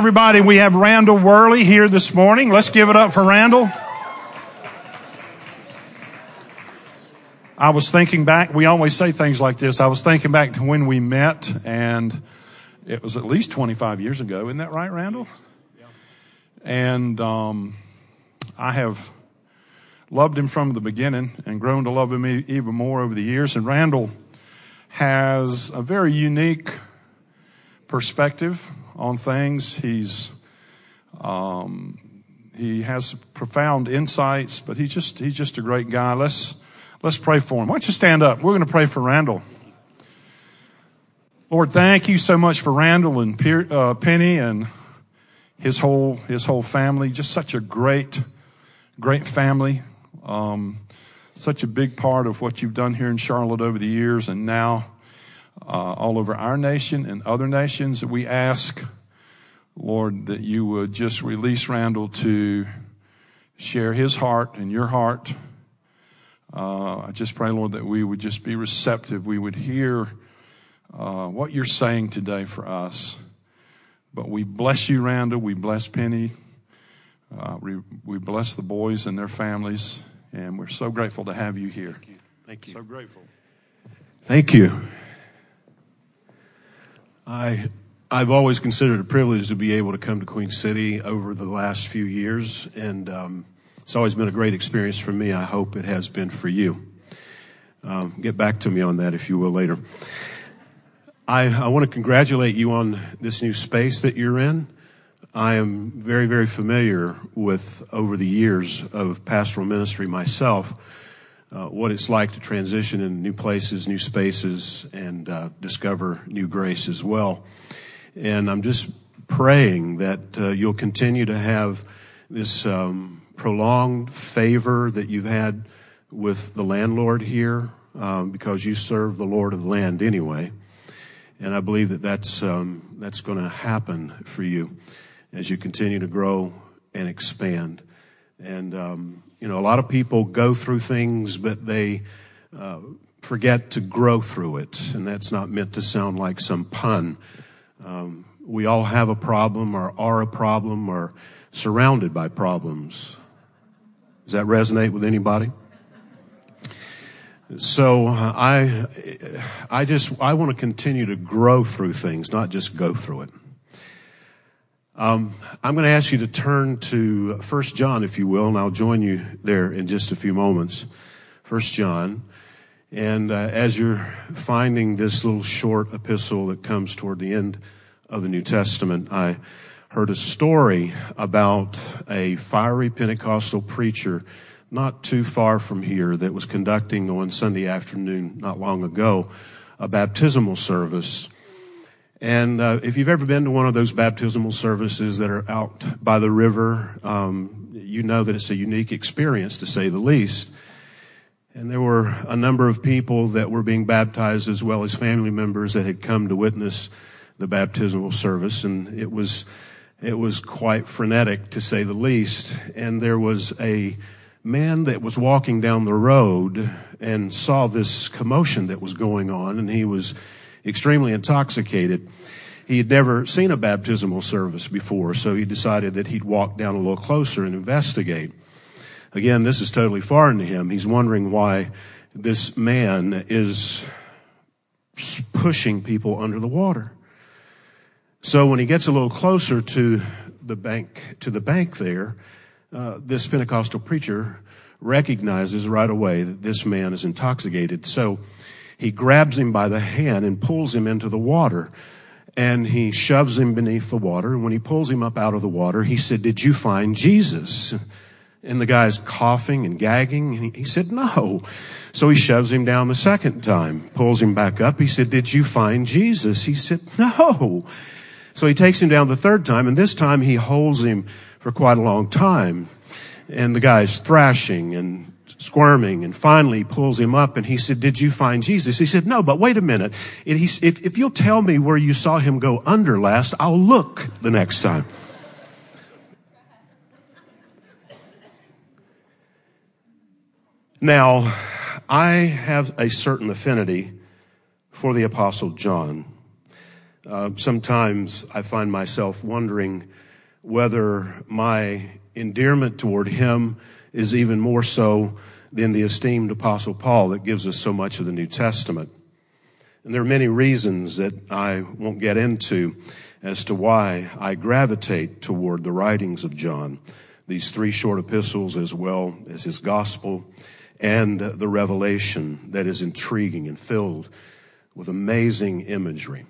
everybody, we have Randall Worley here this morning. Let's give it up for Randall. I was thinking back, we always say things like this. I was thinking back to when we met and it was at least 25 years ago. Isn't that right, Randall? And, um, I have loved him from the beginning and grown to love him even more over the years. And Randall has a very unique perspective on things. He's, um, he has profound insights, but he's just, he's just a great guy. Let's, let's pray for him. Why don't you stand up? We're going to pray for Randall. Lord, thank you so much for Randall and uh, Penny and his whole, his whole family. Just such a great, great family. Um, such a big part of what you've done here in Charlotte over the years and now uh, all over our nation and other nations. We ask, Lord, that you would just release Randall to share his heart and your heart. Uh, I just pray, Lord, that we would just be receptive. We would hear uh, what you're saying today for us. But we bless you, Randall. We bless Penny. Uh, we, we bless the boys and their families. And we're so grateful to have you here. Thank you. Thank you. So grateful. Thank you. I, I've always considered it a privilege to be able to come to Queen City over the last few years, and um, it's always been a great experience for me. I hope it has been for you. Um, get back to me on that, if you will, later. I, I want to congratulate you on this new space that you're in. I am very, very familiar with over the years of pastoral ministry myself, uh, what it's like to transition in new places, new spaces, and uh, discover new grace as well. And I'm just praying that uh, you'll continue to have this um, prolonged favor that you've had with the landlord here, um, because you serve the Lord of the land anyway. And I believe that that's um, that's going to happen for you as you continue to grow and expand. And, um, you know, a lot of people go through things, but they uh, forget to grow through it. And that's not meant to sound like some pun. Um, we all have a problem or are a problem or surrounded by problems. Does that resonate with anybody? So uh, I, I just, I want to continue to grow through things, not just go through it. Um, I'm going to ask you to turn to First John, if you will, and I'll join you there in just a few moments. First John. And uh, as you're finding this little short epistle that comes toward the end of the New Testament, I heard a story about a fiery Pentecostal preacher not too far from here that was conducting on Sunday afternoon not long ago a baptismal service and uh, if you've ever been to one of those baptismal services that are out by the river, um, you know that it's a unique experience to say the least. And there were a number of people that were being baptized as well as family members that had come to witness the baptismal service. And it was, it was quite frenetic to say the least. And there was a man that was walking down the road and saw this commotion that was going on and he was extremely intoxicated. He had never seen a baptismal service before, so he decided that he'd walk down a little closer and investigate. Again, this is totally foreign to him. He's wondering why this man is pushing people under the water. So when he gets a little closer to the bank, to the bank there, uh, this Pentecostal preacher recognizes right away that this man is intoxicated. So he grabs him by the hand and pulls him into the water. And he shoves him beneath the water. And when he pulls him up out of the water, he said, Did you find Jesus? And the guy's coughing and gagging. And he, he said, No. So he shoves him down the second time, pulls him back up. He said, Did you find Jesus? He said, No. So he takes him down the third time, and this time he holds him for quite a long time. And the guy's thrashing and squirming and finally pulls him up and he said, did you find Jesus? He said, no, but wait a minute. If, if you'll tell me where you saw him go under last, I'll look the next time. Now, I have a certain affinity for the apostle John. uh, sometimes I find myself wondering whether my endearment toward him is even more so than the esteemed Apostle Paul that gives us so much of the New Testament. And there are many reasons that I won't get into as to why I gravitate toward the writings of John, these three short epistles as well as his gospel and the revelation that is intriguing and filled with amazing imagery.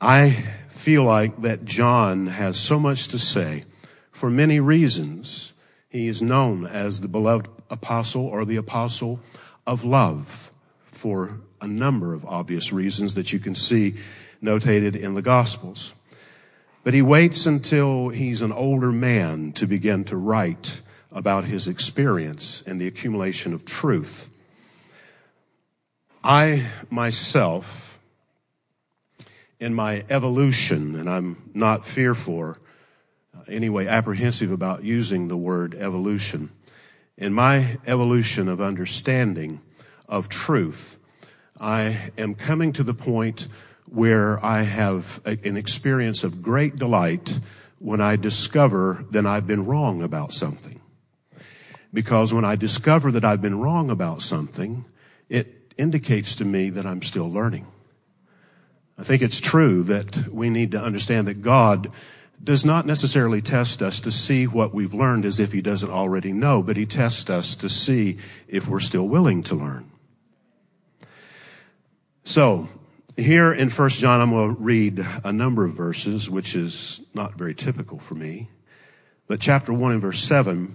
I feel like that John has so much to say for many reasons. He is known as the beloved apostle or the apostle of love for a number of obvious reasons that you can see notated in the gospels. But he waits until he's an older man to begin to write about his experience and the accumulation of truth. I myself, in my evolution, and I'm not fearful, uh, anyway, apprehensive about using the word evolution, in my evolution of understanding of truth, I am coming to the point where I have a, an experience of great delight when I discover that I've been wrong about something. Because when I discover that I've been wrong about something, it indicates to me that I'm still learning. I think it's true that we need to understand that God does not necessarily test us to see what we've learned as if he doesn't already know, but he tests us to see if we're still willing to learn. So, here in 1 John, I'm going to read a number of verses, which is not very typical for me. But chapter 1 and verse 7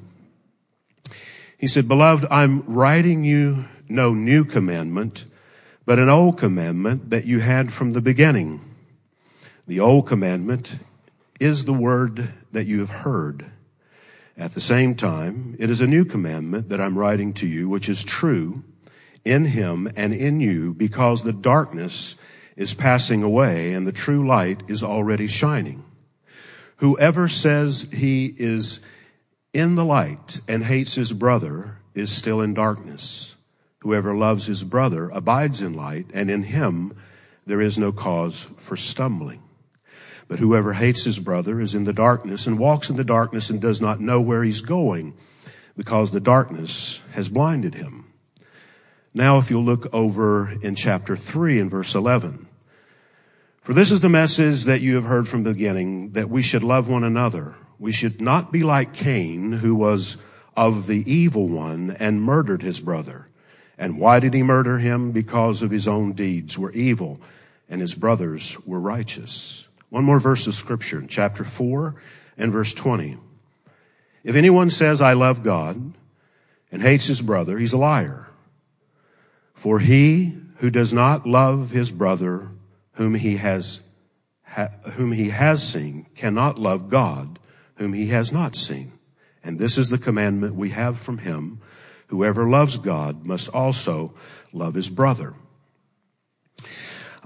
he said, beloved, I'm writing you no new commandment, but an old commandment that you had from the beginning. The old commandment is the word that you have heard. At the same time, it is a new commandment that I'm writing to you, which is true in him and in you because the darkness is passing away and the true light is already shining. Whoever says he is in the light and hates his brother is still in darkness. Whoever loves his brother abides in light, and in him there is no cause for stumbling. But whoever hates his brother is in the darkness and walks in the darkness and does not know where he's going because the darkness has blinded him. Now, if you'll look over in chapter 3 and verse 11. For this is the message that you have heard from the beginning, that we should love one another. We should not be like Cain, who was of the evil one and murdered his brother. And why did he murder him? Because of his own deeds were evil and his brothers were righteous. One more verse of scripture chapter 4 and verse 20. If anyone says, I love God and hates his brother, he's a liar. For he who does not love his brother whom he has, ha, whom he has seen cannot love God whom he has not seen. And this is the commandment we have from him. Whoever loves God must also love his brother.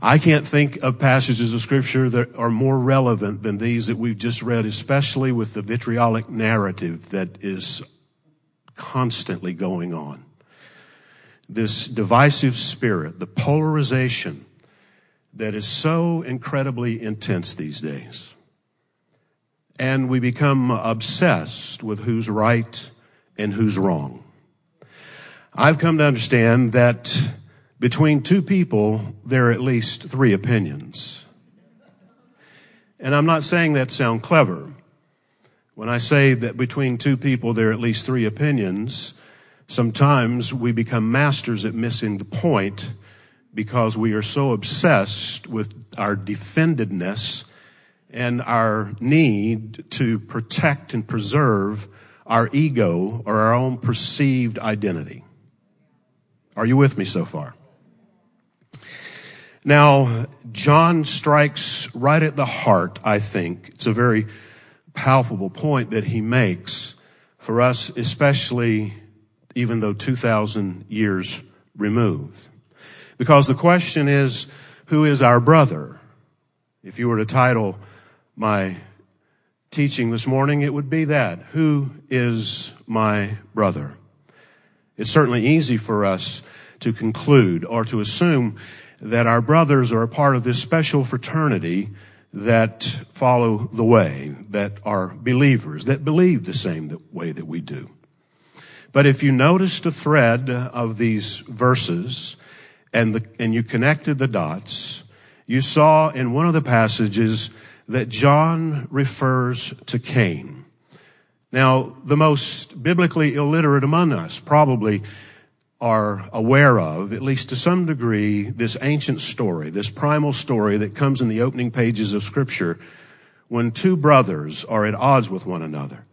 I can't think of passages of scripture that are more relevant than these that we've just read, especially with the vitriolic narrative that is constantly going on. This divisive spirit, the polarization that is so incredibly intense these days and we become obsessed with who's right and who's wrong. I've come to understand that between two people, there are at least three opinions. And I'm not saying that sound clever. When I say that between two people, there are at least three opinions, sometimes we become masters at missing the point because we are so obsessed with our defendedness and our need to protect and preserve our ego or our own perceived identity. Are you with me so far? Now, John strikes right at the heart, I think. It's a very palpable point that he makes for us, especially even though 2,000 years removed. Because the question is, who is our brother? If you were to title my teaching this morning, it would be that. Who is my brother? It's certainly easy for us to conclude or to assume that our brothers are a part of this special fraternity that follow the way, that are believers, that believe the same way that we do. But if you noticed a thread of these verses and, the, and you connected the dots, you saw in one of the passages that John refers to Cain. Now, the most biblically illiterate among us probably are aware of, at least to some degree, this ancient story, this primal story that comes in the opening pages of scripture when two brothers are at odds with one another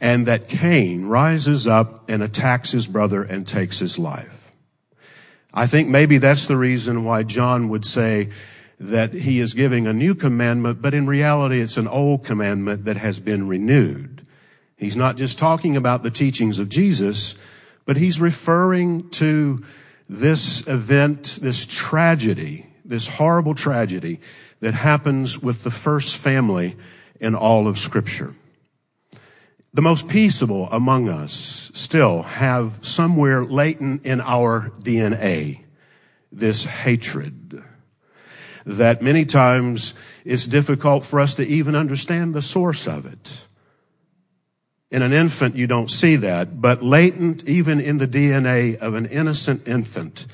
and that Cain rises up and attacks his brother and takes his life. I think maybe that's the reason why John would say that he is giving a new commandment, but in reality it's an old commandment that has been renewed. He's not just talking about the teachings of Jesus, but he's referring to this event, this tragedy, this horrible tragedy that happens with the first family in all of scripture. The most peaceable among us still have somewhere latent in our DNA this hatred that many times it's difficult for us to even understand the source of it. In an infant, you don't see that, but latent even in the DNA of an innocent infant,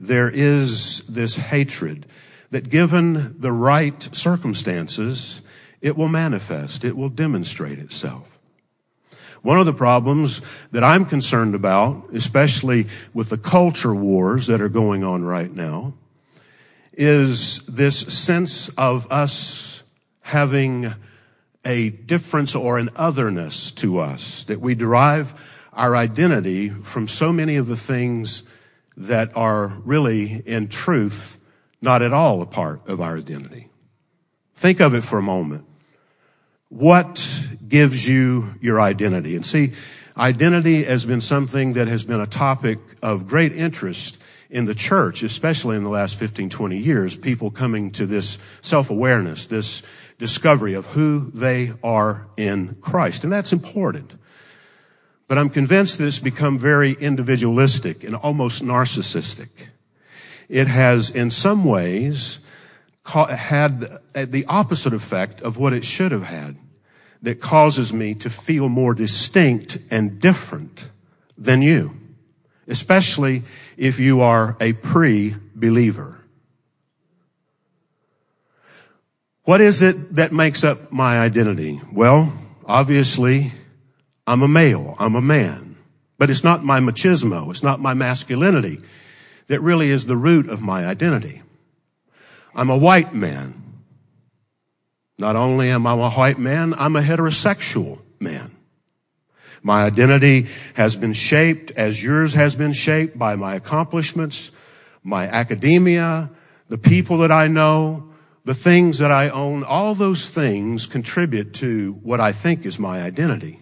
there is this hatred that given the right circumstances, it will manifest, it will demonstrate itself. One of the problems that I'm concerned about, especially with the culture wars that are going on right now, is this sense of us having a difference or an otherness to us, that we derive our identity from so many of the things that are really, in truth, not at all a part of our identity. Think of it for a moment. What gives you your identity? And see, identity has been something that has been a topic of great interest in the church, especially in the last 15, 20 years, people coming to this self-awareness, this discovery of who they are in Christ. And that's important. But I'm convinced that it's become very individualistic and almost narcissistic. It has, in some ways, had the opposite effect of what it should have had that causes me to feel more distinct and different than you, especially if you are a pre-believer. What is it that makes up my identity? Well, obviously, I'm a male. I'm a man. But it's not my machismo. It's not my masculinity that really is the root of my identity. I'm a white man. Not only am I a white man, I'm a heterosexual man. My identity has been shaped as yours has been shaped by my accomplishments, my academia, the people that I know, the things that I own. All those things contribute to what I think is my identity.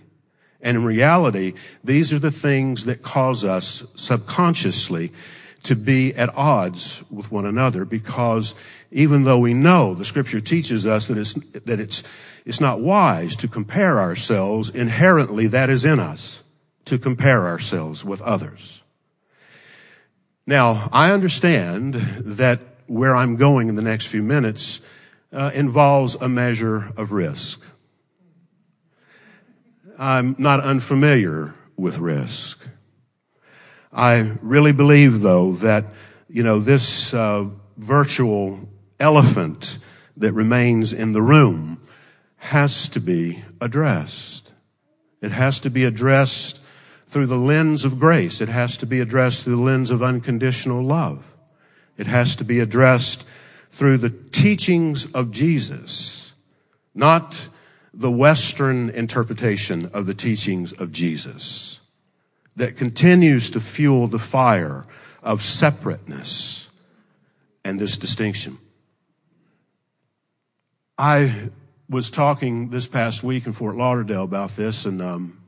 And in reality, these are the things that cause us subconsciously to be at odds with one another because even though we know the scripture teaches us that it's, that it's, it's not wise to compare ourselves, inherently that is in us to compare ourselves with others. Now, I understand that where I'm going in the next few minutes uh, involves a measure of risk. I'm not unfamiliar with risk. I really believe, though, that, you know, this uh, virtual elephant that remains in the room has to be addressed. It has to be addressed through the lens of grace. It has to be addressed through the lens of unconditional love. It has to be addressed through the teachings of Jesus, not the Western interpretation of the teachings of Jesus that continues to fuel the fire of separateness and this distinction. I was talking this past week in Fort Lauderdale about this, and um,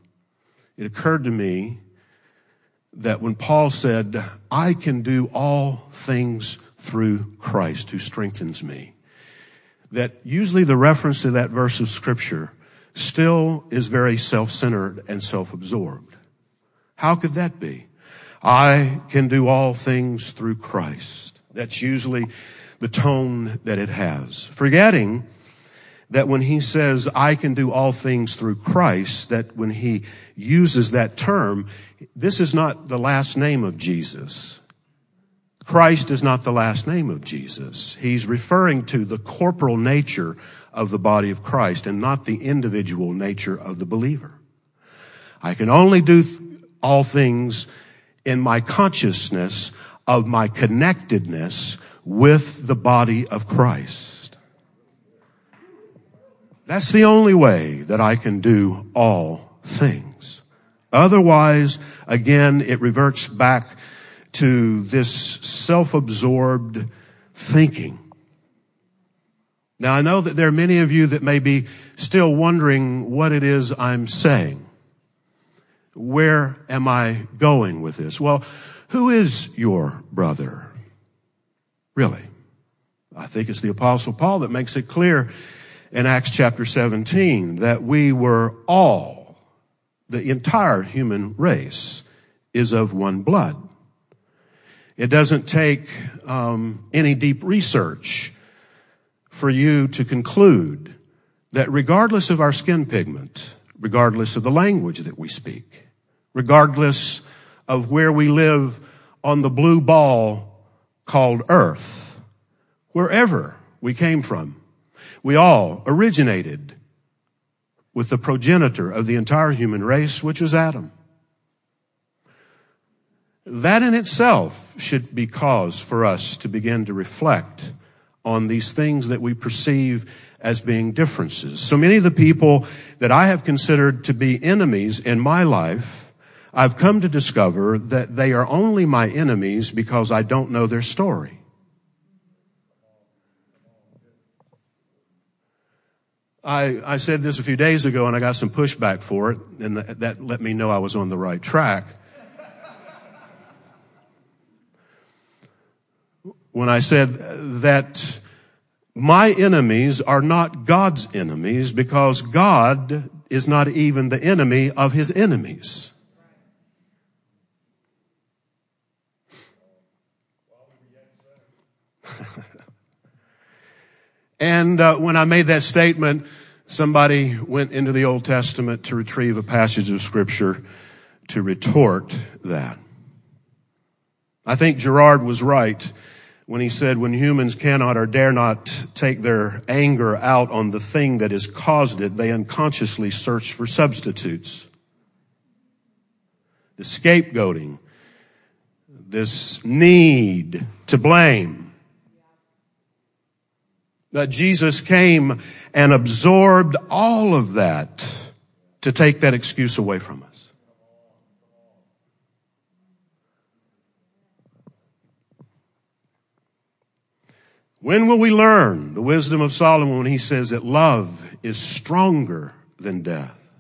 it occurred to me that when Paul said, I can do all things through Christ who strengthens me, that usually the reference to that verse of scripture still is very self-centered and self-absorbed. How could that be? I can do all things through Christ. That's usually the tone that it has. Forgetting that when he says, I can do all things through Christ, that when he uses that term, this is not the last name of Jesus. Christ is not the last name of Jesus. He's referring to the corporal nature of the body of Christ and not the individual nature of the believer. I can only do th- all things in my consciousness of my connectedness with the body of Christ. That's the only way that I can do all things. Otherwise, again, it reverts back to this self-absorbed thinking. Now I know that there are many of you that may be still wondering what it is I'm saying. Where am I going with this? Well, who is your brother? Really? I think it's the apostle Paul that makes it clear in Acts chapter 17 that we were all, the entire human race is of one blood. It doesn't take um, any deep research for you to conclude that regardless of our skin pigment, regardless of the language that we speak, regardless of where we live on the blue ball called earth, wherever we came from, we all originated with the progenitor of the entire human race, which was Adam. That in itself should be cause for us to begin to reflect on these things that we perceive as being differences. So many of the people that I have considered to be enemies in my life, I've come to discover that they are only my enemies because I don't know their story. I, I said this a few days ago and I got some pushback for it, and that let me know I was on the right track. when I said that my enemies are not God's enemies because God is not even the enemy of his enemies. and uh, when I made that statement, somebody went into the Old Testament to retrieve a passage of scripture to retort that. I think Girard was right when he said, when humans cannot or dare not take their anger out on the thing that has caused it, they unconsciously search for substitutes. The scapegoating, this need to blame. That Jesus came and absorbed all of that to take that excuse away from us. When will we learn the wisdom of Solomon when he says that love is stronger than death?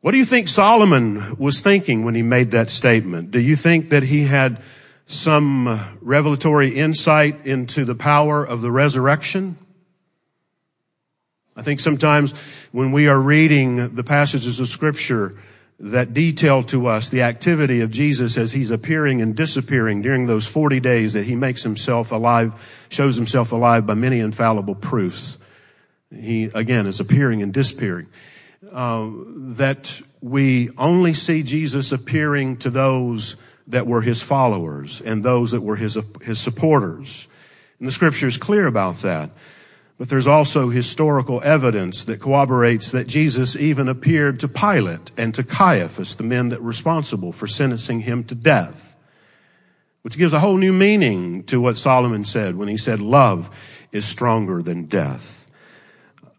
What do you think Solomon was thinking when he made that statement? Do you think that he had some revelatory insight into the power of the resurrection? I think sometimes when we are reading the passages of scripture, that detail to us the activity of Jesus as he's appearing and disappearing during those 40 days that he makes himself alive, shows himself alive by many infallible proofs. He, again, is appearing and disappearing. Uh, that we only see Jesus appearing to those that were his followers and those that were his, his supporters. And the scripture is clear about that. But there's also historical evidence that corroborates that Jesus even appeared to Pilate and to Caiaphas, the men that were responsible for sentencing him to death. Which gives a whole new meaning to what Solomon said when he said love is stronger than death.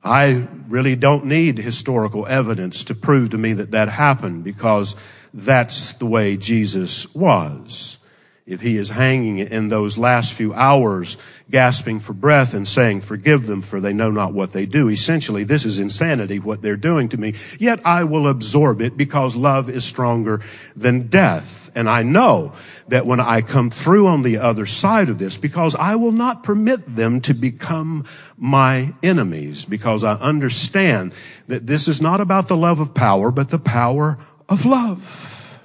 I really don't need historical evidence to prove to me that that happened because that's the way Jesus was if he is hanging in those last few hours, gasping for breath and saying, forgive them for they know not what they do. Essentially, this is insanity, what they're doing to me. Yet I will absorb it because love is stronger than death. And I know that when I come through on the other side of this, because I will not permit them to become my enemies, because I understand that this is not about the love of power, but the power of love.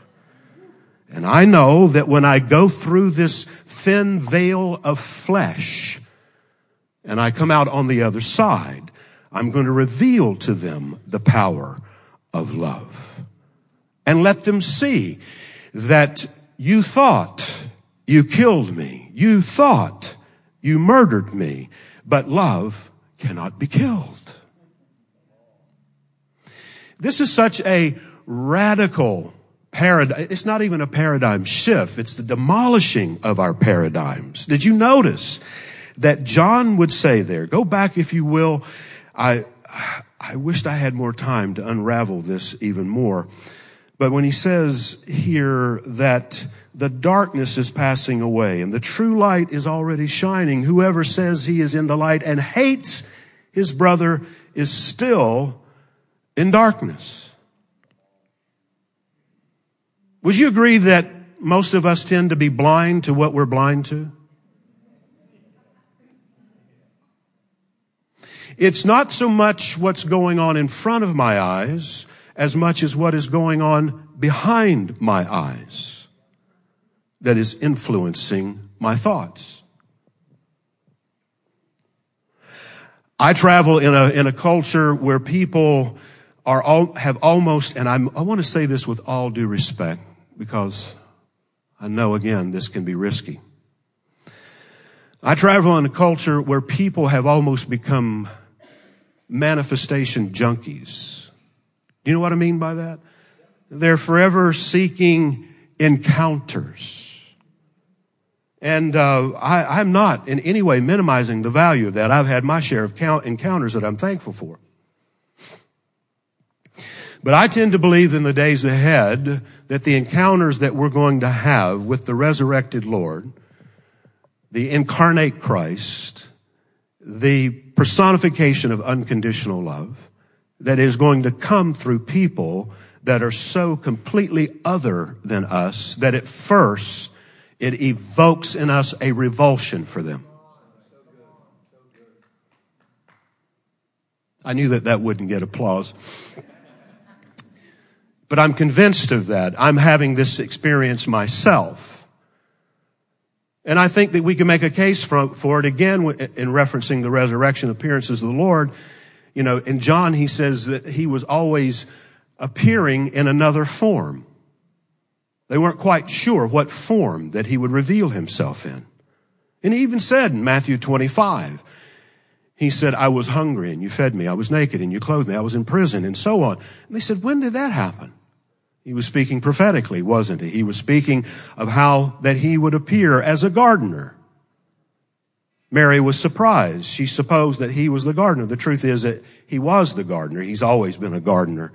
And I know that when I go through this thin veil of flesh and I come out on the other side, I'm going to reveal to them the power of love and let them see that you thought you killed me. You thought you murdered me, but love cannot be killed. This is such a radical paradigm. It's not even a paradigm shift. It's the demolishing of our paradigms. Did you notice that John would say there, go back if you will. I, I wished I had more time to unravel this even more. But when he says here that the darkness is passing away and the true light is already shining, whoever says he is in the light and hates his brother is still in darkness. Would you agree that most of us tend to be blind to what we're blind to? It's not so much what's going on in front of my eyes as much as what is going on behind my eyes that is influencing my thoughts. I travel in a, in a culture where people are all, have almost, and I'm, I want to say this with all due respect because I know again this can be risky. I travel in a culture where people have almost become manifestation junkies. You know what I mean by that? They're forever seeking encounters. And uh, I, am not in any way minimizing the value of that. I've had my share of count, encounters that I'm thankful for. But I tend to believe in the days ahead that the encounters that we're going to have with the resurrected Lord, the incarnate Christ, the personification of unconditional love that is going to come through people that are so completely other than us that at first it evokes in us a revulsion for them. I knew that that wouldn't get applause. But I'm convinced of that. I'm having this experience myself. And I think that we can make a case for, for it again in referencing the resurrection appearances of the Lord. You know, in John, he says that he was always appearing in another form. They weren't quite sure what form that he would reveal himself in. And he even said in Matthew 25, he said, I was hungry and you fed me. I was naked and you clothed me. I was in prison and so on. And they said, when did that happen? He was speaking prophetically, wasn't he? He was speaking of how that he would appear as a gardener. Mary was surprised. She supposed that he was the gardener. The truth is that he was the gardener. He's always been a gardener.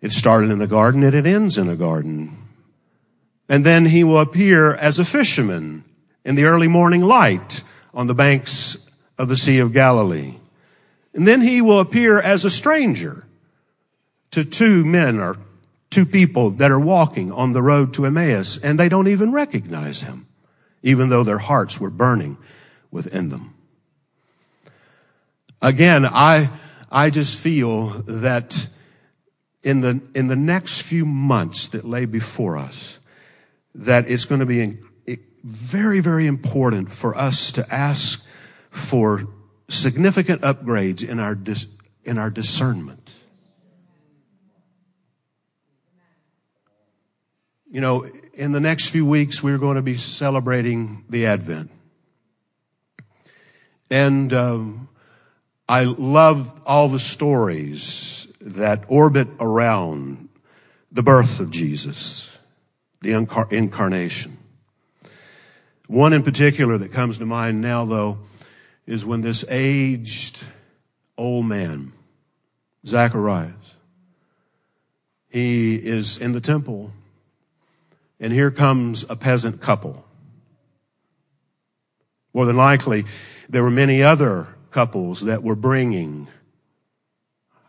It started in a garden and it ends in a garden. And then he will appear as a fisherman in the early morning light on the banks of the Sea of Galilee. And then he will appear as a stranger to two men or two people that are walking on the road to Emmaus and they don't even recognize him, even though their hearts were burning within them. Again, I, I just feel that in the, in the next few months that lay before us, that it's going to be very, very important for us to ask for significant upgrades in our, dis, in our discernment. You know, in the next few weeks, we're going to be celebrating the Advent. And um, I love all the stories that orbit around the birth of Jesus the incarnation. One in particular that comes to mind now, though, is when this aged old man, Zacharias, he is in the temple, and here comes a peasant couple. More than likely, there were many other couples that were bringing,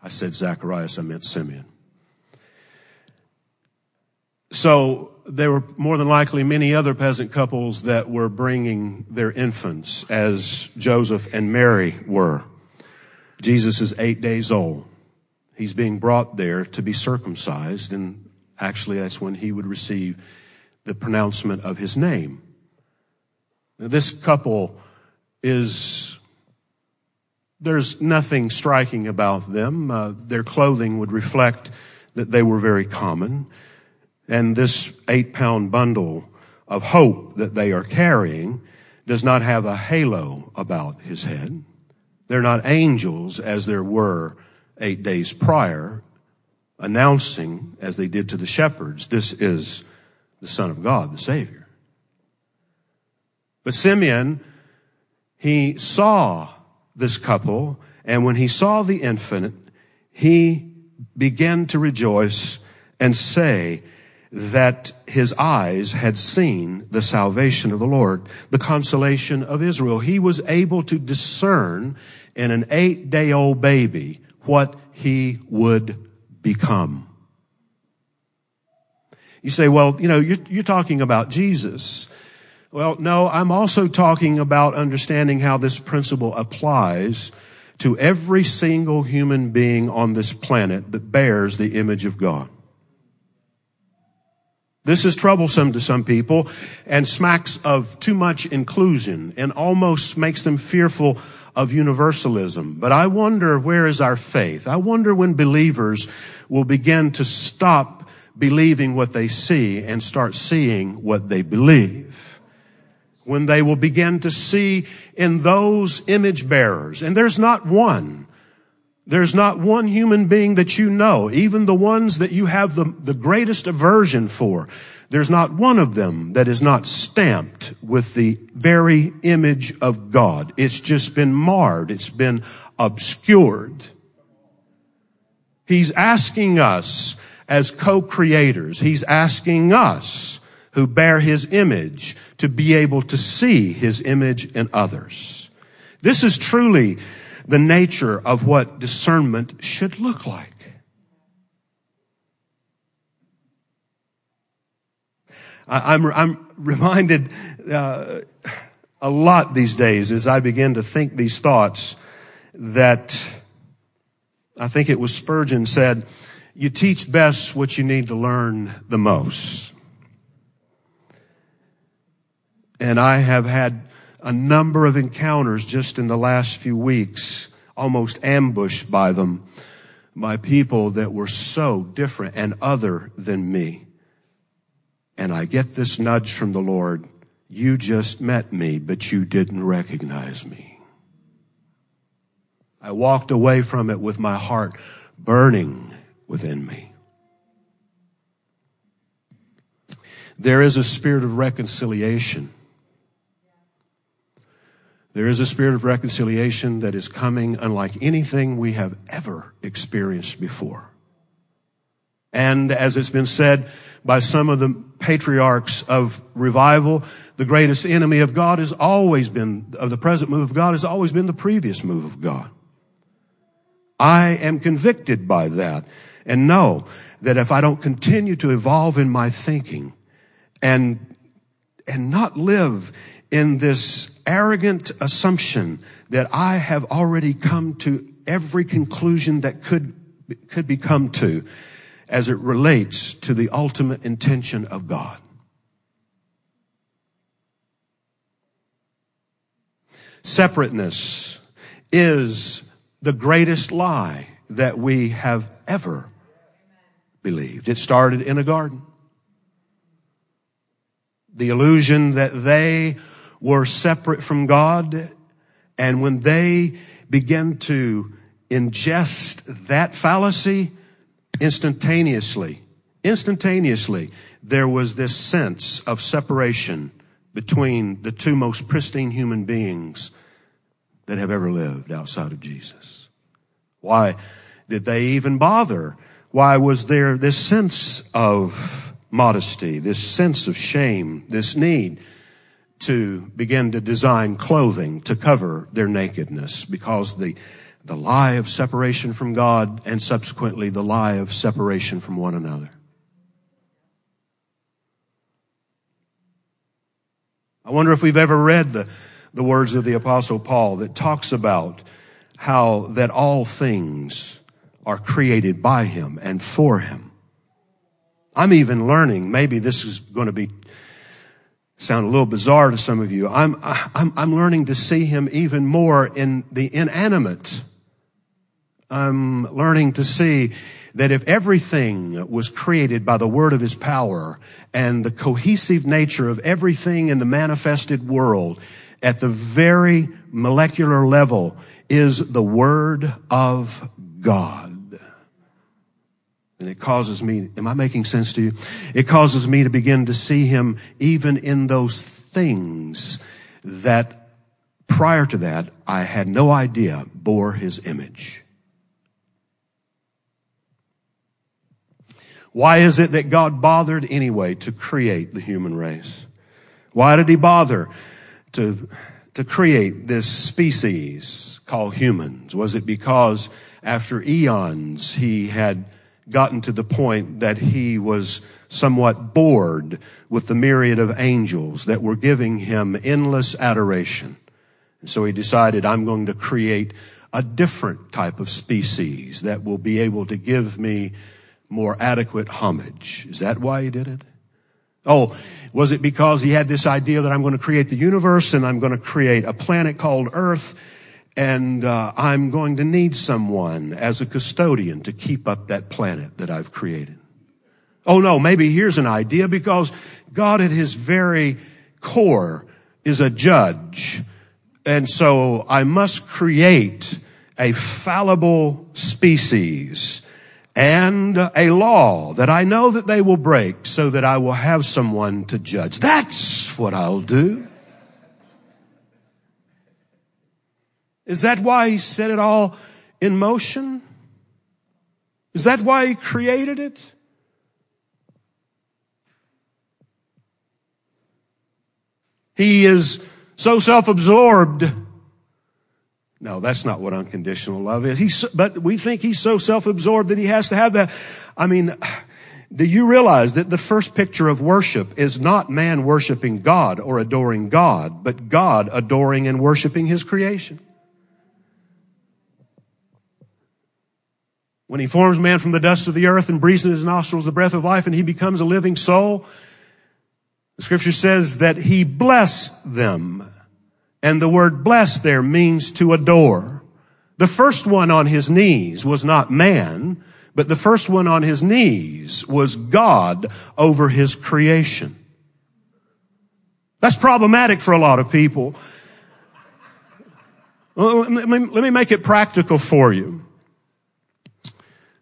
I said Zacharias, I meant Simeon. So there were more than likely many other peasant couples that were bringing their infants as Joseph and Mary were. Jesus is eight days old. He's being brought there to be circumcised and actually that's when he would receive the pronouncement of his name. Now, this couple is, there's nothing striking about them. Uh, their clothing would reflect that they were very common. And this eight pound bundle of hope that they are carrying does not have a halo about his head. They're not angels as there were eight days prior, announcing, as they did to the shepherds, this is the Son of God, the Savior. But Simeon, he saw this couple, and when he saw the infant, he began to rejoice and say, that his eyes had seen the salvation of the Lord, the consolation of Israel. He was able to discern in an eight day old baby what he would become. You say, well, you know, you're, you're talking about Jesus. Well, no, I'm also talking about understanding how this principle applies to every single human being on this planet that bears the image of God. This is troublesome to some people and smacks of too much inclusion and almost makes them fearful of universalism. But I wonder where is our faith? I wonder when believers will begin to stop believing what they see and start seeing what they believe. When they will begin to see in those image bearers, and there's not one, there's not one human being that you know, even the ones that you have the, the greatest aversion for. There's not one of them that is not stamped with the very image of God. It's just been marred. It's been obscured. He's asking us as co-creators, He's asking us who bear His image to be able to see His image in others. This is truly the nature of what discernment should look like. I'm, I'm reminded uh, a lot these days as I begin to think these thoughts that I think it was Spurgeon said, you teach best what you need to learn the most. And I have had a number of encounters just in the last few weeks, almost ambushed by them, by people that were so different and other than me. And I get this nudge from the Lord. You just met me, but you didn't recognize me. I walked away from it with my heart burning within me. There is a spirit of reconciliation there is a spirit of reconciliation that is coming unlike anything we have ever experienced before. And as it's been said by some of the patriarchs of revival, the greatest enemy of God has always been, of the present move of God has always been the previous move of God. I am convicted by that and know that if I don't continue to evolve in my thinking and, and not live in this arrogant assumption that I have already come to every conclusion that could, could be come to as it relates to the ultimate intention of God. Separateness is the greatest lie that we have ever believed. It started in a garden. The illusion that they were separate from God. And when they began to ingest that fallacy, instantaneously, instantaneously, there was this sense of separation between the two most pristine human beings that have ever lived outside of Jesus. Why did they even bother? Why was there this sense of modesty, this sense of shame, this need? to begin to design clothing to cover their nakedness because the, the lie of separation from God and subsequently the lie of separation from one another. I wonder if we've ever read the, the words of the apostle Paul that talks about how that all things are created by him and for him. I'm even learning, maybe this is going to be sound a little bizarre to some of you. I'm, I'm, I'm learning to see him even more in the inanimate. I'm learning to see that if everything was created by the word of his power and the cohesive nature of everything in the manifested world at the very molecular level is the word of God. And it causes me, am I making sense to you? It causes me to begin to see him even in those things that prior to that I had no idea bore his image. Why is it that God bothered anyway to create the human race? Why did he bother to, to create this species called humans? Was it because after eons he had gotten to the point that he was somewhat bored with the myriad of angels that were giving him endless adoration? And so he decided, I'm going to create a different type of species that will be able to give me more adequate homage. Is that why he did it? Oh, was it because he had this idea that I'm going to create the universe and I'm going to create a planet called Earth and uh, I'm going to need someone as a custodian to keep up that planet that I've created? Oh no, maybe here's an idea because God at his very core is a judge. And so I must create a fallible species and a law that I know that they will break so that I will have someone to judge. That's what I'll do. Is that why he set it all in motion? Is that why he created it? He is so self-absorbed no, that's not what unconditional love is. He's, but we think he's so self-absorbed that he has to have that. I mean, do you realize that the first picture of worship is not man worshiping God or adoring God, but God adoring and worshiping his creation? When he forms man from the dust of the earth and breathes in his nostrils the breath of life and he becomes a living soul, the scripture says that he blessed them and the word blessed there means to adore. The first one on his knees was not man, but the first one on his knees was God over his creation. That's problematic for a lot of people. Let me, let me make it practical for you.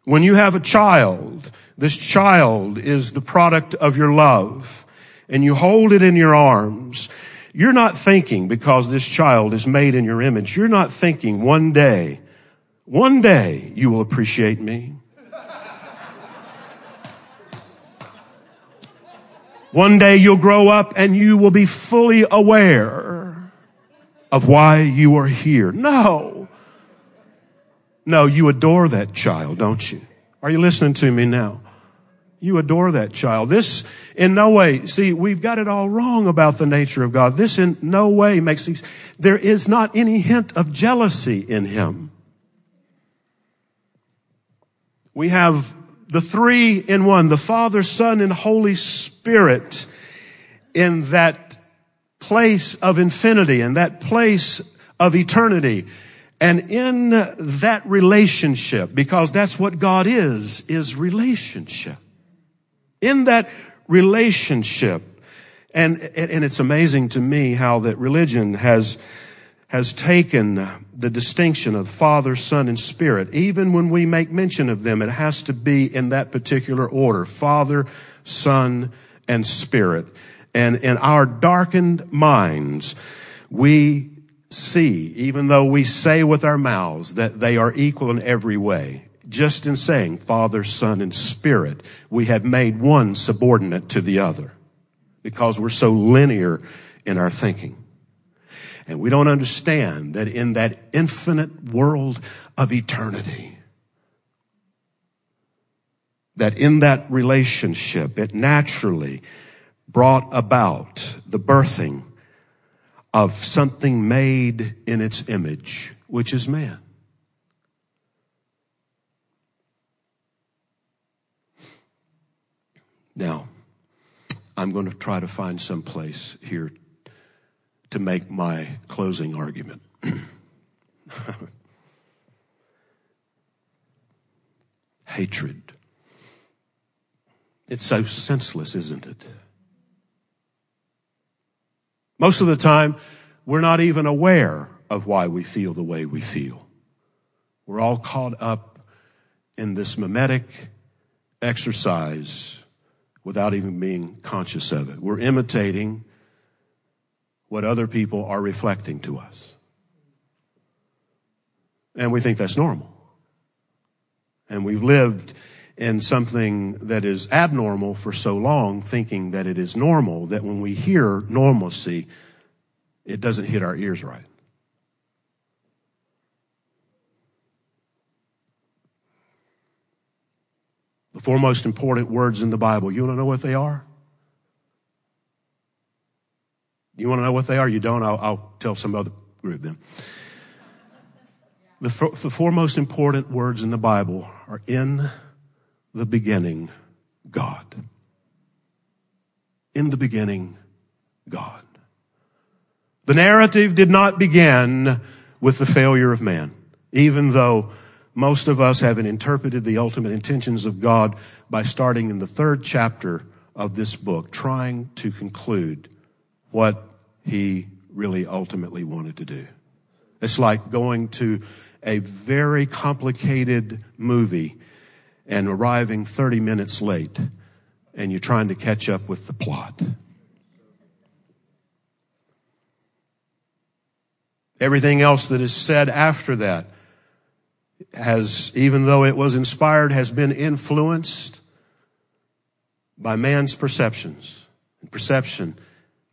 When you have a child, this child is the product of your love, and you hold it in your arms, you're not thinking because this child is made in your image. You're not thinking one day, one day you will appreciate me. One day you'll grow up and you will be fully aware of why you are here. No. No, you adore that child, don't you? Are you listening to me now? You adore that child. This in no way, see, we've got it all wrong about the nature of God. This in no way makes these, there is not any hint of jealousy in him. We have the three in one, the Father, Son, and Holy Spirit in that place of infinity and that place of eternity. And in that relationship, because that's what God is, is relationship in that relationship. And, and it's amazing to me how that religion has, has taken the distinction of Father, Son, and Spirit. Even when we make mention of them, it has to be in that particular order. Father, Son, and Spirit. And in our darkened minds, we see, even though we say with our mouths that they are equal in every way, just in saying Father, Son, and Spirit, we have made one subordinate to the other because we're so linear in our thinking. And we don't understand that in that infinite world of eternity, that in that relationship, it naturally brought about the birthing of something made in its image, which is man. Now, I'm going to try to find some place here to make my closing argument. Hatred. It's so senseless, isn't it? Most of the time, we're not even aware of why we feel the way we feel. We're all caught up in this mimetic exercise without even being conscious of it. We're imitating what other people are reflecting to us. And we think that's normal. And we've lived in something that is abnormal for so long, thinking that it is normal, that when we hear normalcy, it doesn't hit our ears right. The four most important words in the Bible, you want to know what they are? You want to know what they are? You don't? I'll, I'll tell some other group then. The, the four most important words in the Bible are in the beginning, God. In the beginning, God. The narrative did not begin with the failure of man, even though most of us haven't interpreted the ultimate intentions of God by starting in the third chapter of this book, trying to conclude what he really ultimately wanted to do. It's like going to a very complicated movie and arriving 30 minutes late and you're trying to catch up with the plot. Everything else that is said after that has, even though it was inspired, has been influenced by man's perceptions. And perception,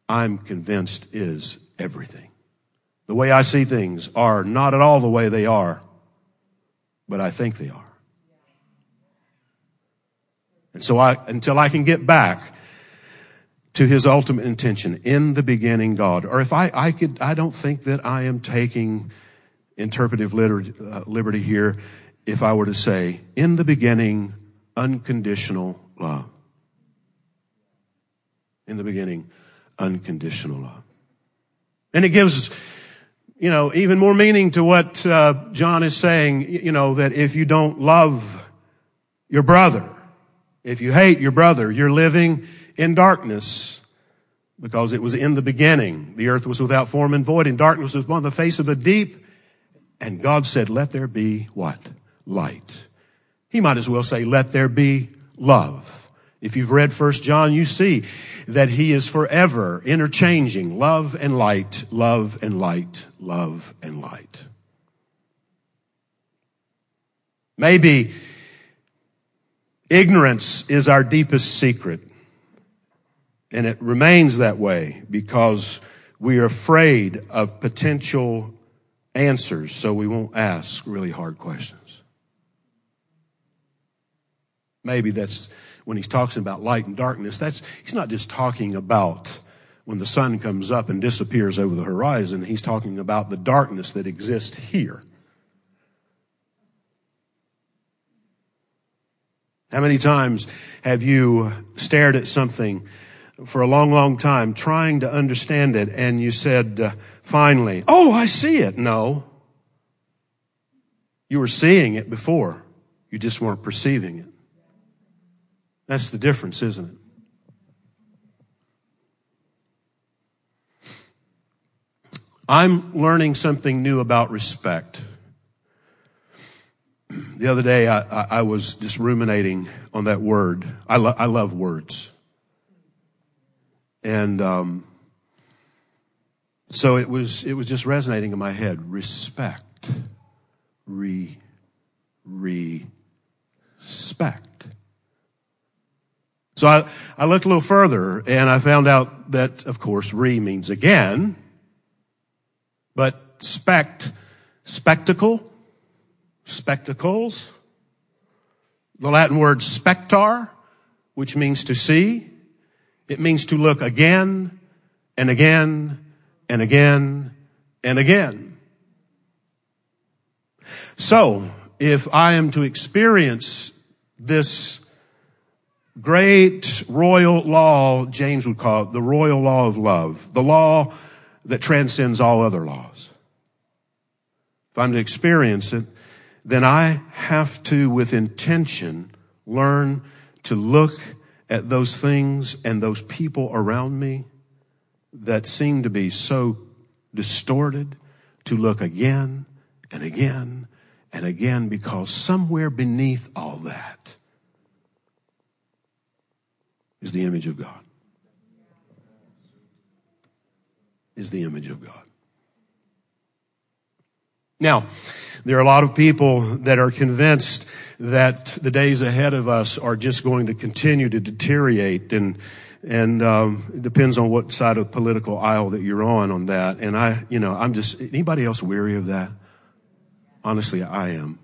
I'm convinced, is everything. The way I see things are not at all the way they are, but I think they are. And so I, until I can get back to his ultimate intention, in the beginning God, or if I, I could, I don't think that I am taking interpretive liberty, uh, liberty here if I were to say, in the beginning, unconditional love. In the beginning, unconditional love. And it gives, you know, even more meaning to what uh, John is saying, you know, that if you don't love your brother, if you hate your brother, you're living in darkness because it was in the beginning. The earth was without form and void and darkness was upon the face of the deep and God said, let there be what? Light. He might as well say, let there be love. If you've read First John, you see that he is forever interchanging love and light, love and light, love and light. Maybe ignorance is our deepest secret. And it remains that way because we are afraid of potential answers, so we won't ask really hard questions. Maybe that's when he's talking about light and darkness, that's, he's not just talking about when the sun comes up and disappears over the horizon. He's talking about the darkness that exists here. How many times have you stared at something for a long, long time trying to understand it and you said, uh, finally, oh, I see it. No. You were seeing it before. You just weren't perceiving it. That's the difference, isn't it? I'm learning something new about respect. The other day, I, I, I was just ruminating on that word. I, lo- I love words. And um, so it was, it was just resonating in my head. Respect. Re, re, respect. So I, I looked a little further and I found out that, of course, re means again, but spect, spectacle, spectacles, the Latin word spectar, which means to see. It means to look again and again and again and again. So, if I am to experience this great royal law, James would call it the royal law of love, the law that transcends all other laws. If I'm to experience it, then I have to, with intention, learn to look at those things and those people around me that seem to be so distorted, to look again and again and again because somewhere beneath all that is the image of God. Is the image of God. Now, there are a lot of people that are convinced that the days ahead of us are just going to continue to deteriorate and and um, it depends on what side of political aisle that you're on on that. And I, you know, I'm just anybody else weary of that? Honestly, I am.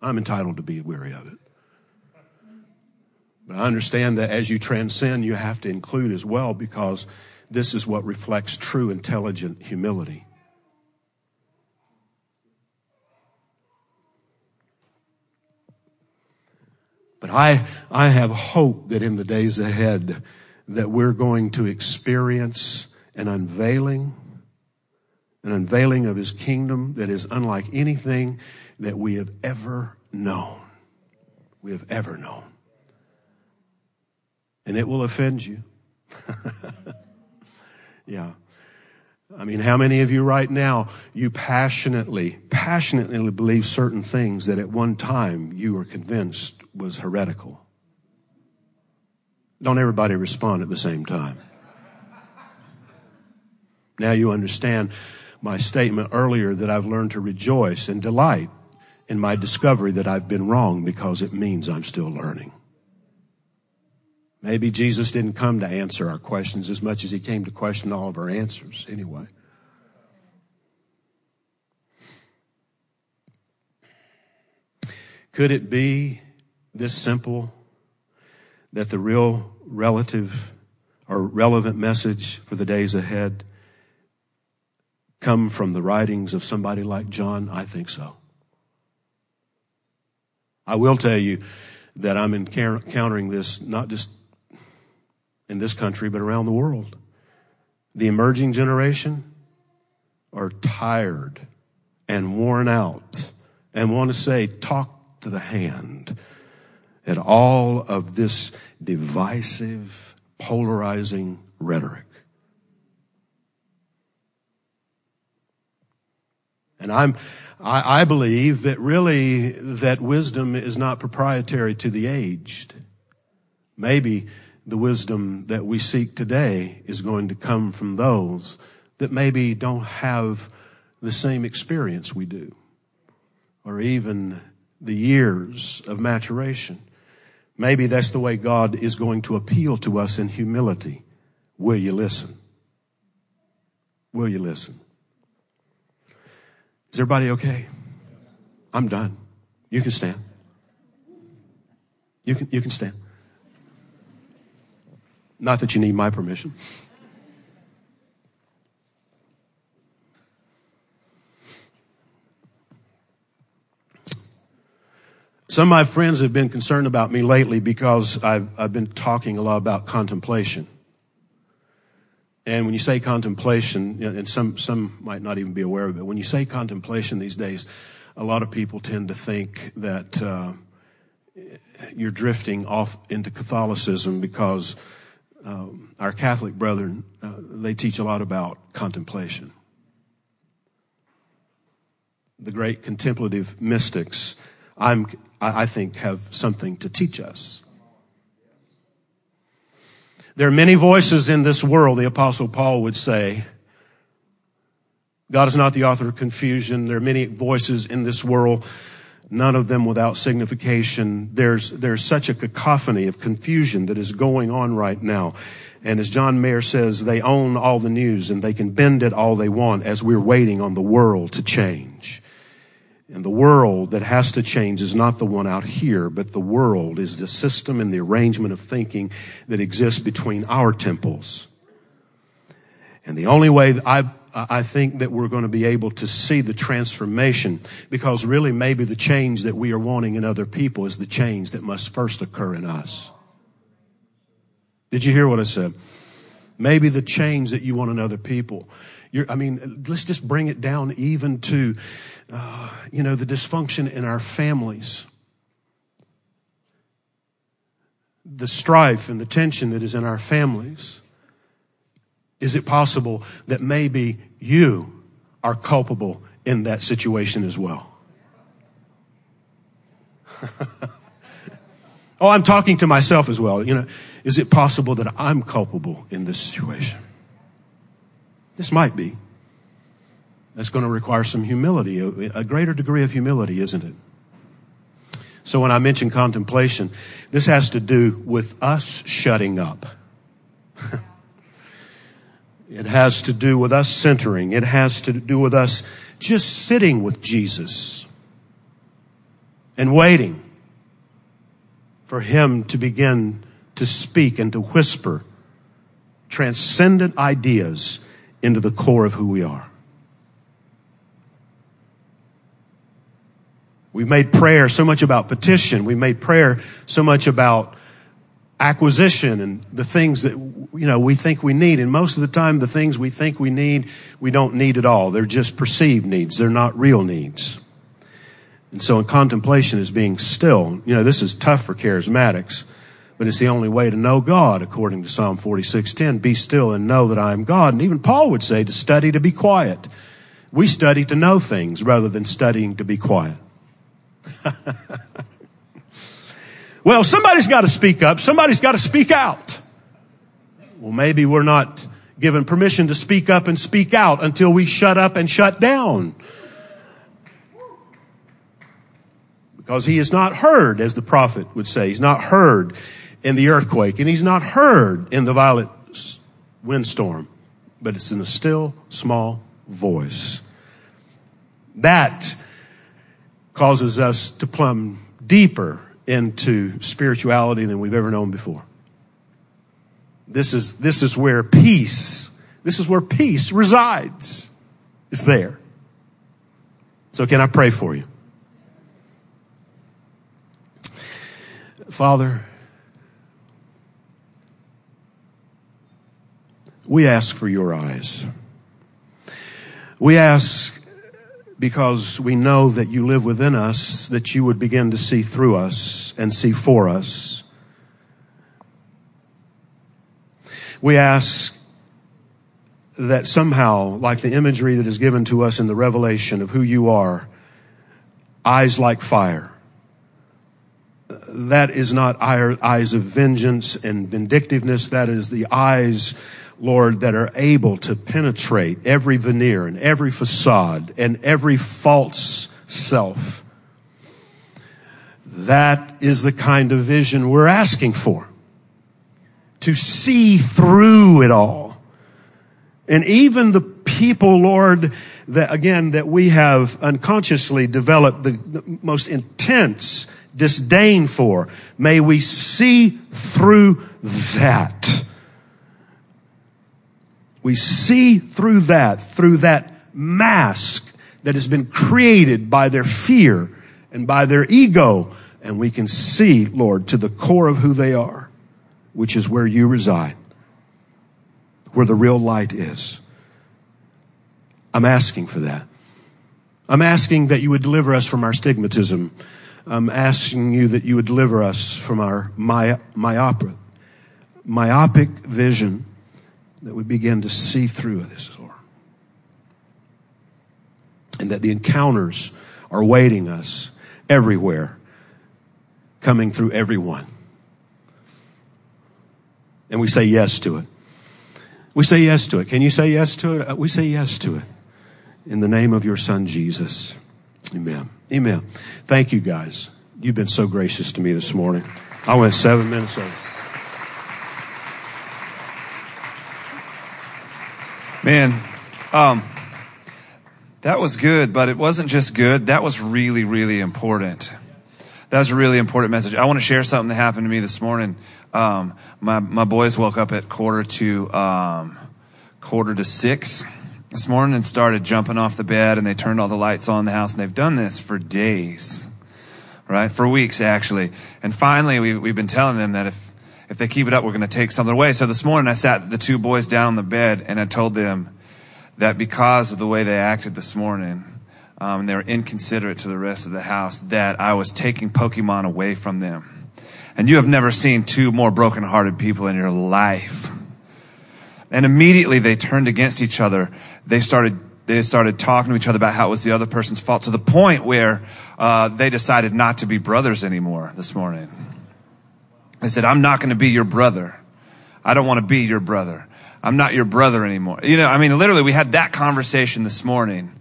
I'm entitled to be weary of it. But I understand that as you transcend, you have to include as well because this is what reflects true intelligent humility. But I, I have hope that in the days ahead that we're going to experience an unveiling, an unveiling of his kingdom that is unlike anything that we have ever known. We have ever known. And it will offend you. yeah. I mean, how many of you right now, you passionately, passionately believe certain things that at one time you were convinced was heretical? Don't everybody respond at the same time. Now you understand my statement earlier that I've learned to rejoice and delight in my discovery that I've been wrong because it means I'm still learning. Maybe Jesus didn't come to answer our questions as much as he came to question all of our answers anyway. Could it be this simple that the real relative or relevant message for the days ahead come from the writings of somebody like John? I think so. I will tell you that I'm encountering this not just in this country, but around the world. The emerging generation are tired and worn out and want to say, talk to the hand at all of this divisive, polarizing rhetoric. And I'm, I, I, believe that really that wisdom is not proprietary to the aged. Maybe the wisdom that we seek today is going to come from those that maybe don't have the same experience we do, or even the years of maturation. Maybe that's the way God is going to appeal to us in humility. Will you listen? Will you listen? Is everybody okay? I'm done. You can stand. You can, you can stand. Not that you need my permission. Some of my friends have been concerned about me lately because I've, I've been talking a lot about contemplation. And when you say contemplation, and some, some might not even be aware of it, when you say contemplation these days, a lot of people tend to think that uh, you're drifting off into Catholicism because um, our Catholic brethren, uh, they teach a lot about contemplation. The great contemplative mystics I'm, I think have something to teach us. There are many voices in this world, the apostle Paul would say. God is not the author of confusion. There are many voices in this world, none of them without signification. There's, there's such a cacophony of confusion that is going on right now. And as John Mayer says, they own all the news and they can bend it all they want as we're waiting on the world to change. And the world that has to change is not the one out here, but the world is the system and the arrangement of thinking that exists between our temples. And the only way I, I think that we're going to be able to see the transformation, because really maybe the change that we are wanting in other people is the change that must first occur in us. Did you hear what I said? Maybe the change that you want in other people. You're, I mean, let's just bring it down even to, uh, you know, the dysfunction in our families. The strife and the tension that is in our families. Is it possible that maybe you are culpable in that situation as well? oh, I'm talking to myself as well. You know, is it possible that I'm culpable in this situation? This might be. That's going to require some humility, a greater degree of humility, isn't it? So when I mention contemplation, this has to do with us shutting up. it has to do with us centering. It has to do with us just sitting with Jesus and waiting for him to begin to speak and to whisper transcendent ideas into the core of who we are. We made prayer so much about petition. We've made prayer so much about acquisition and the things that, you know, we think we need. And most of the time, the things we think we need, we don't need at all. They're just perceived needs. They're not real needs. And so in contemplation is being still. You know, this is tough for charismatics, but it's the only way to know God, according to Psalm 46:10. Be still and know that I am God. And even Paul would say to study to be quiet. We study to know things rather than studying to be quiet. well, somebody's got to speak up. Somebody's got to speak out. Well, maybe we're not given permission to speak up and speak out until we shut up and shut down. because he is not heard, as the prophet would say. He's not heard in the earthquake, and he's not heard in the violent windstorm, but it's in a still, small voice. That causes us to plumb deeper into spirituality than we've ever known before. This is, this is where peace, this is where peace resides. It's there. So can I pray for you? Father, we ask for your eyes. We ask because we know that you live within us, that you would begin to see through us and see for us. We ask that somehow, like the imagery that is given to us in the revelation of who you are, eyes like fire, that is not eyes of vengeance and vindictiveness. That is the eyes, Lord, that are able to penetrate every veneer and every facade and every false self. That is the kind of vision we're asking for. To see through it all. And even the people, Lord, that again, that we have unconsciously developed the, the most intense disdain for. May we see through that. We see through that, through that mask that has been created by their fear and by their ego. And we can see, Lord, to the core of who they are, which is where you reside, where the real light is. I'm asking for that. I'm asking that you would deliver us from our stigmatism I'm asking you that you would deliver us from our my, myopic, myopic vision that we begin to see through this, Lord. And that the encounters are waiting us everywhere, coming through everyone. And we say yes to it. We say yes to it. Can you say yes to it? Uh, we say yes to it. In the name of your son, Jesus. Amen. Amen. Thank you guys. You've been so gracious to me this morning. I went seven minutes over. Man, um, that was good, but it wasn't just good. That was really, really important. That was a really important message. I want to share something that happened to me this morning. Um, my, my boys woke up at quarter to, um, quarter to six this morning and started jumping off the bed and they turned all the lights on in the house and they've done this for days, right? For weeks actually. And finally we, we've been telling them that if, if they keep it up, we're going to take something away. So this morning I sat the two boys down on the bed and I told them that because of the way they acted this morning, um, and they were inconsiderate to the rest of the house, that I was taking Pokemon away from them. And you have never seen two more brokenhearted people in your life. And immediately they turned against each other. They started they started talking to each other about how it was the other person's fault to the point where uh, they decided not to be brothers anymore this morning. They said, "I'm not going to be your brother. I don't want to be your brother. I'm not your brother anymore." You know, I mean, literally, we had that conversation this morning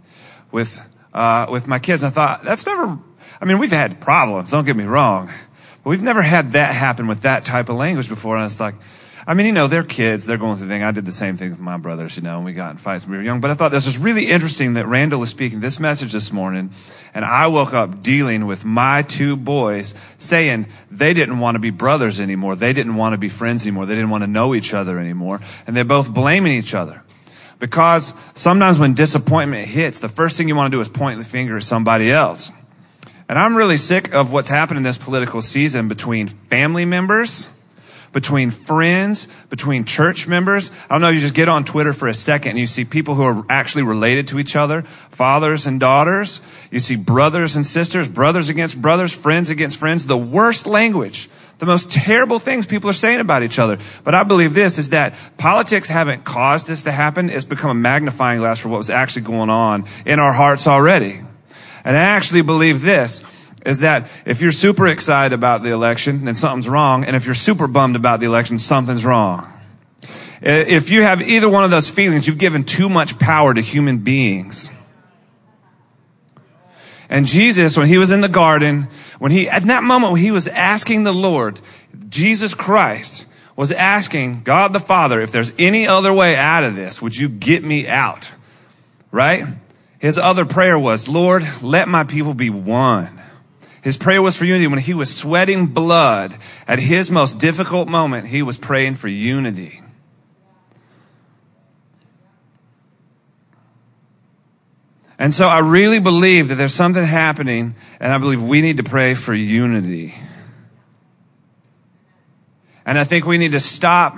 with uh, with my kids. And I thought that's never. I mean, we've had problems. Don't get me wrong, but we've never had that happen with that type of language before. And it's like, I mean, you know, they're kids. They're going through the thing. I did the same thing with my brothers, you know, and we got in fights when we were young. But I thought this was really interesting that Randall was speaking this message this morning. And I woke up dealing with my two boys saying they didn't want to be brothers anymore. They didn't want to be friends anymore. They didn't want to know each other anymore. And they're both blaming each other. Because sometimes when disappointment hits, the first thing you want to do is point the finger at somebody else. And I'm really sick of what's happened in this political season between family members, between friends, between church members. I don't know, you just get on Twitter for a second and you see people who are actually related to each other, fathers and daughters. You see brothers and sisters, brothers against brothers, friends against friends, the worst language the most terrible things people are saying about each other. But I believe this is that politics haven't caused this to happen. It's become a magnifying glass for what was actually going on in our hearts already. And I actually believe this is that if you're super excited about the election, then something's wrong. And if you're super bummed about the election, something's wrong. If you have either one of those feelings, you've given too much power to human beings. And Jesus, when he was in the garden, when he, at that moment when he was asking the Lord, Jesus Christ was asking God the Father, if there's any other way out of this, would you get me out? Right? His other prayer was, Lord, let my people be one. His prayer was for unity. When he was sweating blood at his most difficult moment, he was praying for unity. And so I really believe that there's something happening, and I believe we need to pray for unity. And I think we need to stop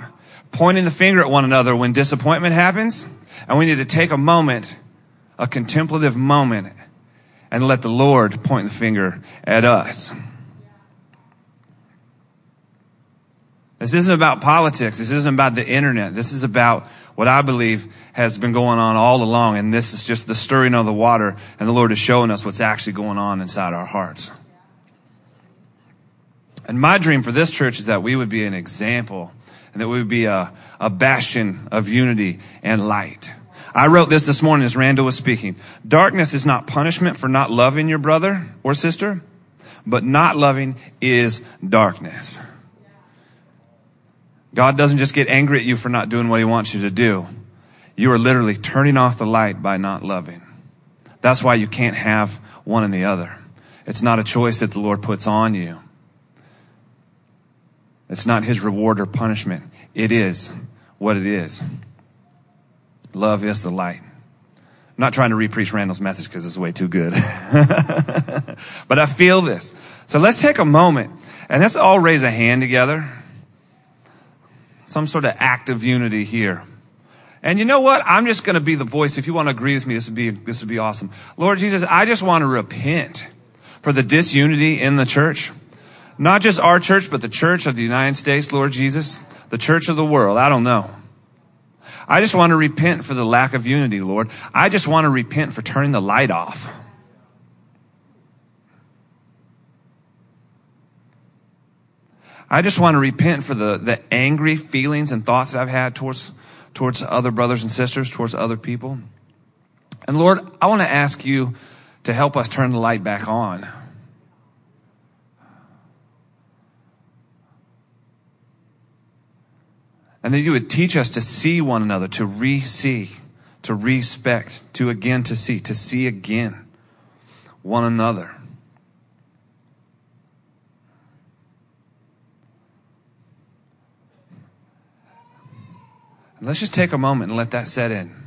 pointing the finger at one another when disappointment happens, and we need to take a moment, a contemplative moment, and let the Lord point the finger at us. This isn't about politics. This isn't about the internet. This is about what I believe has been going on all along. And this is just the stirring of the water. And the Lord is showing us what's actually going on inside our hearts. And my dream for this church is that we would be an example and that we would be a, a bastion of unity and light. I wrote this this morning as Randall was speaking. Darkness is not punishment for not loving your brother or sister, but not loving is darkness. God doesn't just get angry at you for not doing what he wants you to do. You are literally turning off the light by not loving. That's why you can't have one and the other. It's not a choice that the Lord puts on you. It's not his reward or punishment. It is what it is. Love is the light. I'm not trying to repreach Randall's message because it's way too good. but I feel this. So let's take a moment and let's all raise a hand together some sort of act of unity here. And you know what? I'm just going to be the voice. If you want to agree with me, this would be, this would be awesome. Lord Jesus, I just want to repent for the disunity in the church. Not just our church, but the church of the United States, Lord Jesus. The church of the world. I don't know. I just want to repent for the lack of unity, Lord. I just want to repent for turning the light off. I just want to repent for the, the angry feelings and thoughts that I've had towards, towards other brothers and sisters, towards other people. And Lord, I want to ask you to help us turn the light back on. And that you would teach us to see one another, to re see, to respect, to again to see, to see again one another. Let's just take a moment and let that set in.